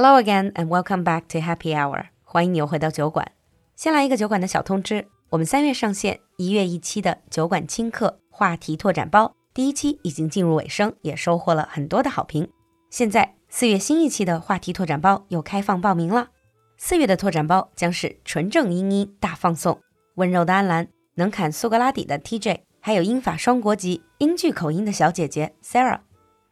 Hello again and welcome back to Happy Hour。欢迎你又回到酒馆。先来一个酒馆的小通知：我们三月上线，一月一期的酒馆轻课话题拓展包，第一期已经进入尾声，也收获了很多的好评。现在四月新一期的话题拓展包又开放报名了。四月的拓展包将是纯正英音大放送，温柔的安澜，能侃苏格拉底的 TJ，还有英法双国籍英剧口音的小姐姐 Sarah。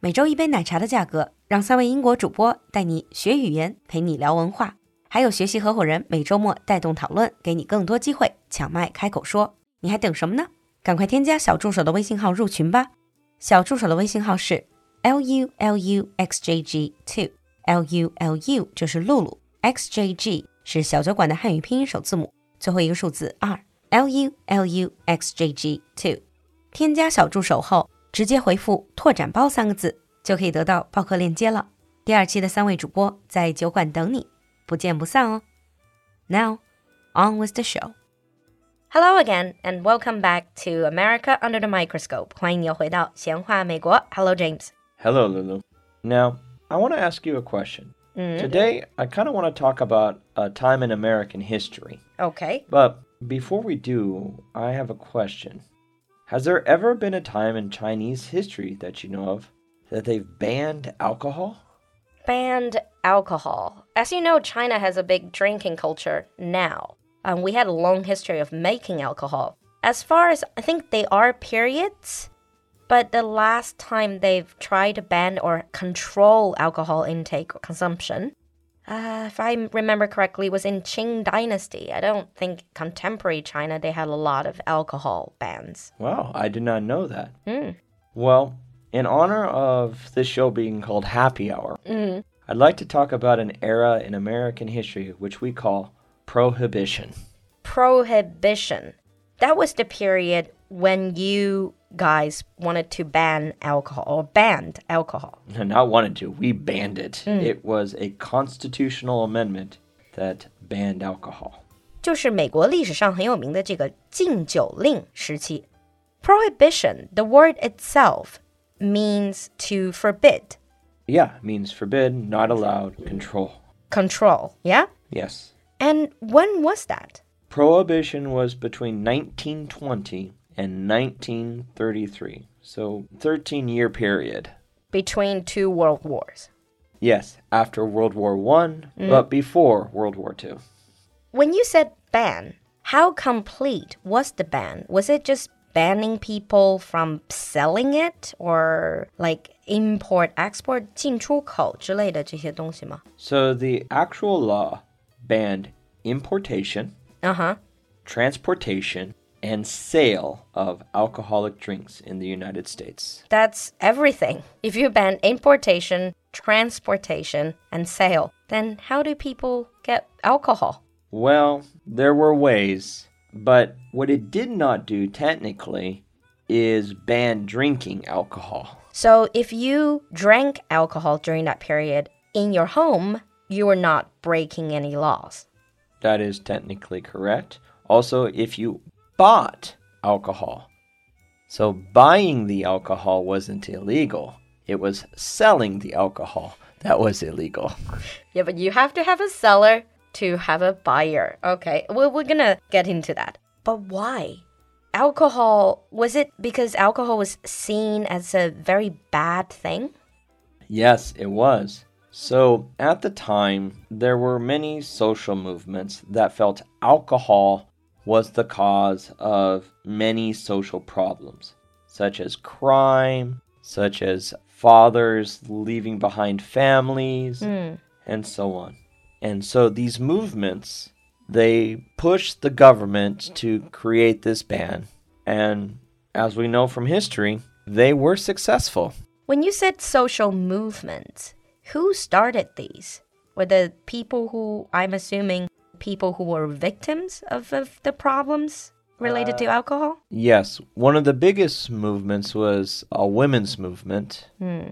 每周一杯奶茶的价格，让三位英国主播带你学语言，陪你聊文化，还有学习合伙人每周末带动讨论，给你更多机会抢麦开口说。你还等什么呢？赶快添加小助手的微信号入群吧。小助手的微信号是 l u l u x j g two，l u l u 就是露露，x j g 是小酒馆的汉语拼音首字母，最后一个数字二，l u l u x j g two。添加小助手后。直接回复“拓展包”三个字，就可以得到报课链接了。第二期的三位主播在酒馆等你，不见不散哦。Now, on with the show. Hello again, and welcome back to America Under the Microscope. 欢迎你又回到闲话美国。Hello, James. Hello, Lulu. Now, I want to ask you a question. Mm. Today, I kind of want to talk about a time in American history. Okay. But before we do, I have a question. Has there ever been a time in Chinese history that you know of that they've banned alcohol? Banned alcohol. As you know, China has a big drinking culture now. Um, we had a long history of making alcohol. As far as I think they are periods, but the last time they've tried to ban or control alcohol intake or consumption uh, if I remember correctly, was in Qing Dynasty. I don't think contemporary China they had a lot of alcohol bans. Wow, I did not know that. Mm. Well, in honor of this show being called Happy Hour, mm. I'd like to talk about an era in American history which we call Prohibition. Prohibition. That was the period when you guys wanted to ban alcohol or banned alcohol. Not wanted to, we banned it. Mm. It was a constitutional amendment that banned alcohol. 就是美国历史上很有名的这个禁酒令时期。Prohibition, the word itself means to forbid. Yeah, means forbid, not allowed, control. Control, yeah? Yes. And when was that? Prohibition was between 1920 and 1933. So 13 year period. Between two world wars. Yes, after World War One, Mm. but before World War Two. When you said ban, how complete was the ban? Was it just banning people from selling it or like import export 进出口之类的这些东西吗? So the actual law banned importation, Uh-huh. transportation, and sale of alcoholic drinks in the United States. That's everything. If you ban importation, transportation, and sale, then how do people get alcohol? Well, there were ways, but what it did not do technically is ban drinking alcohol. So if you drank alcohol during that period in your home, you were not breaking any laws. That is technically correct. Also, if you bought alcohol, so buying the alcohol wasn't illegal, it was selling the alcohol that was illegal. Yeah, but you have to have a seller to have a buyer. Okay, well, we're gonna get into that. But why? Alcohol, was it because alcohol was seen as a very bad thing? Yes, it was. So, at the time, there were many social movements that felt alcohol was the cause of many social problems, such as crime, such as fathers leaving behind families, hmm. and so on. And so these movements, they pushed the government to create this ban. And as we know from history, they were successful. When you said social movements, who started these? Were the people who, I'm assuming, people who were victims of, of the problems related to uh, alcohol? Yes, one of the biggest movements was a women's movement hmm.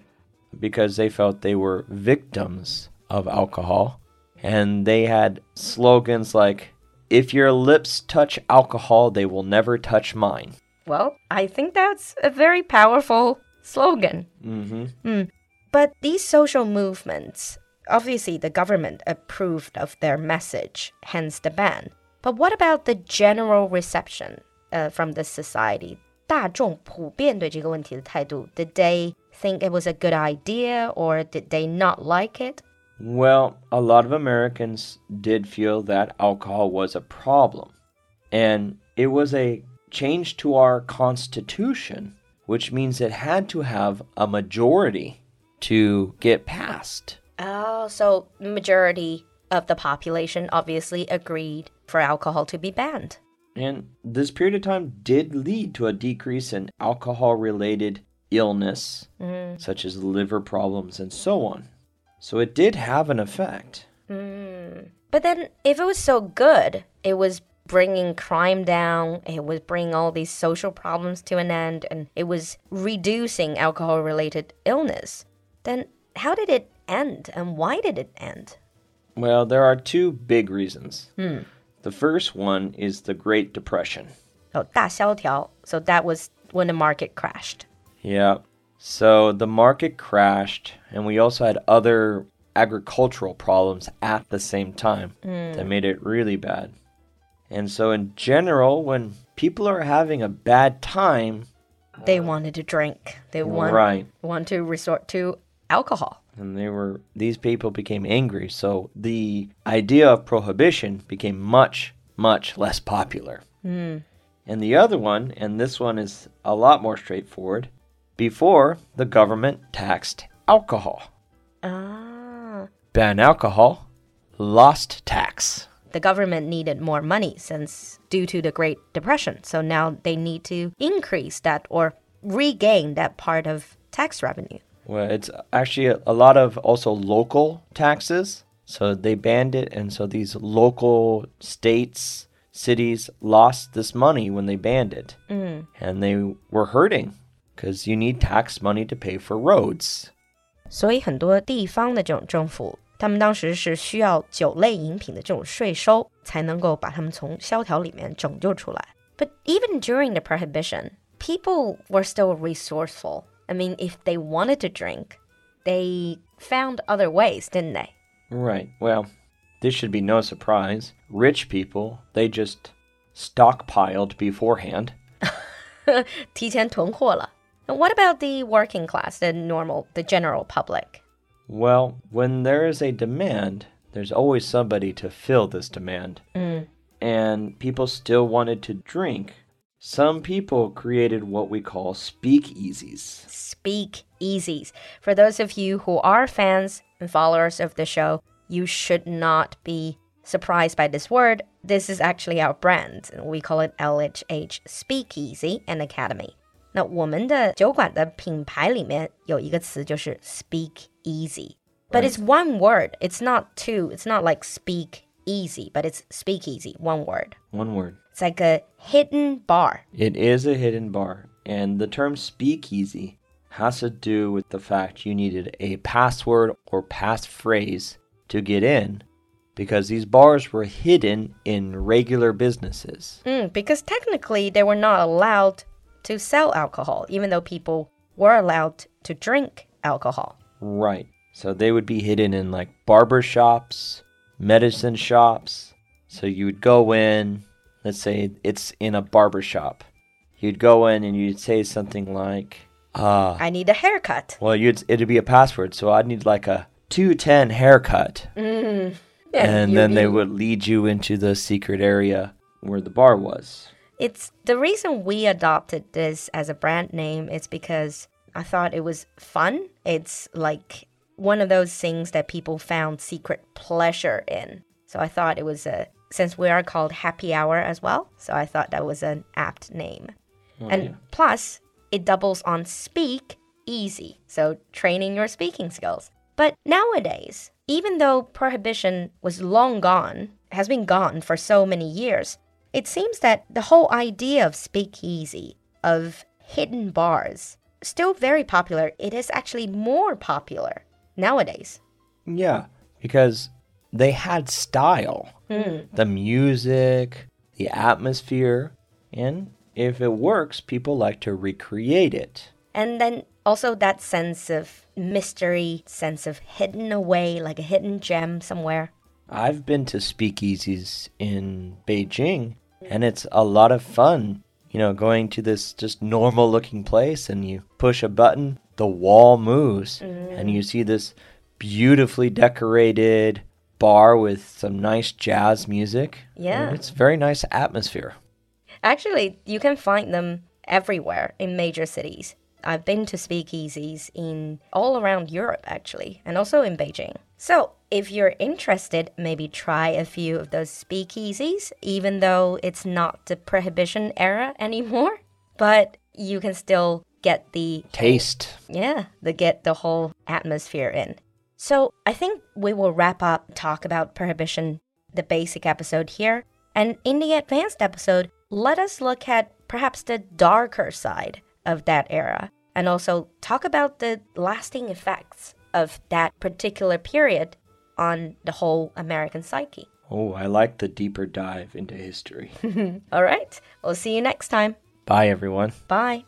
because they felt they were victims of alcohol. And they had slogans like, if your lips touch alcohol, they will never touch mine. Well, I think that's a very powerful slogan. hmm But these social movements, obviously the government approved of their message, hence the ban. But what about the general reception uh, from the society? 大众普遍对这个问题的态度, did they think it was a good idea or did they not like it? Well, a lot of Americans did feel that alcohol was a problem. And it was a change to our constitution, which means it had to have a majority to get passed. Oh, so majority of the population obviously agreed for alcohol to be banned. And this period of time did lead to a decrease in alcohol related illness, mm. such as liver problems and so on. So it did have an effect. Mm. But then, if it was so good, it was bringing crime down, it was bringing all these social problems to an end, and it was reducing alcohol related illness, then how did it end and why did it end? Well, there are two big reasons. Hmm. The first one is the Great Depression. Oh, 大萧条. So that was when the market crashed. Yeah. so the market crashed, and we also had other agricultural problems at the same time mm. that made it really bad. And so, in general, when people are having a bad time, they wanted to drink. They want, right. want to resort to alcohol and they were these people became angry so the idea of prohibition became much much less popular mm. and the other one and this one is a lot more straightforward before the government taxed alcohol ah. ban alcohol lost tax the government needed more money since due to the great depression so now they need to increase that or regain that part of tax revenue well, it's actually a, a lot of also local taxes. So they banned it, and so these local states, cities lost this money when they banned it. Mm. And they were hurting because you need tax money to pay for roads. 所以很多地方的这种政府，他们当时是需要酒类饮品的这种税收，才能够把他们从萧条里面拯救出来。But even during the prohibition, people were still resourceful. I mean, if they wanted to drink, they found other ways, didn't they? Right. Well, this should be no surprise. Rich people, they just stockpiled beforehand. 提前囤货了. And what about the working class, the normal, the general public? Well, when there is a demand, there's always somebody to fill this demand. Mm. And people still wanted to drink some people created what we call speakeasies. Speakeasies. For those of you who are fans and followers of the show, you should not be surprised by this word. This is actually our brand. We call it LHH Speakeasy and Academy. 那我们的酒馆的品牌里面有一个词就是 speak easy. But it's one word. It's not two. It's not like speak easy, but it's speak easy. One word. One word. It's like a hidden bar. It is a hidden bar. And the term speakeasy has to do with the fact you needed a password or passphrase to get in because these bars were hidden in regular businesses. Mm, because technically they were not allowed to sell alcohol, even though people were allowed to drink alcohol. Right. So they would be hidden in like barber shops, medicine shops. So you would go in, let's say it's in a barber shop. You'd go in and you'd say something like, uh, I need a haircut. Well, you'd, it'd be a password. So I'd need like a 210 haircut. Mm. Yeah, and then they would lead you into the secret area where the bar was. It's the reason we adopted this as a brand name is because I thought it was fun. It's like one of those things that people found secret pleasure in. So I thought it was a since we are called happy hour as well. So I thought that was an apt name. Oh, and yeah. plus, it doubles on speak easy. So training your speaking skills. But nowadays, even though prohibition was long gone, has been gone for so many years, it seems that the whole idea of speakeasy, of hidden bars, still very popular. It is actually more popular nowadays. Yeah, because they had style. Mm. The music, the atmosphere, and if it works, people like to recreate it. And then Also, that sense of mystery, sense of hidden away, like a hidden gem somewhere. I've been to speakeasies in Beijing, and it's a lot of fun. You know, going to this just normal looking place, and you push a button, the wall moves, mm-hmm. and you see this beautifully decorated bar with some nice jazz music. Yeah. And it's very nice atmosphere. Actually, you can find them everywhere in major cities. I've been to speakeasies in all around Europe, actually, and also in Beijing. So, if you're interested, maybe try a few of those speakeasies, even though it's not the prohibition era anymore. But you can still get the Taste. yeah, the get the whole atmosphere in. So I think we will wrap up talk about prohibition, the basic episode here, and in the advanced episode, let us look at perhaps the darker side of that era and also talk about the lasting effects of that particular period on the whole American psyche. Oh, I like the deeper dive into history. All right, we'll see you next time. Bye, everyone. Bye.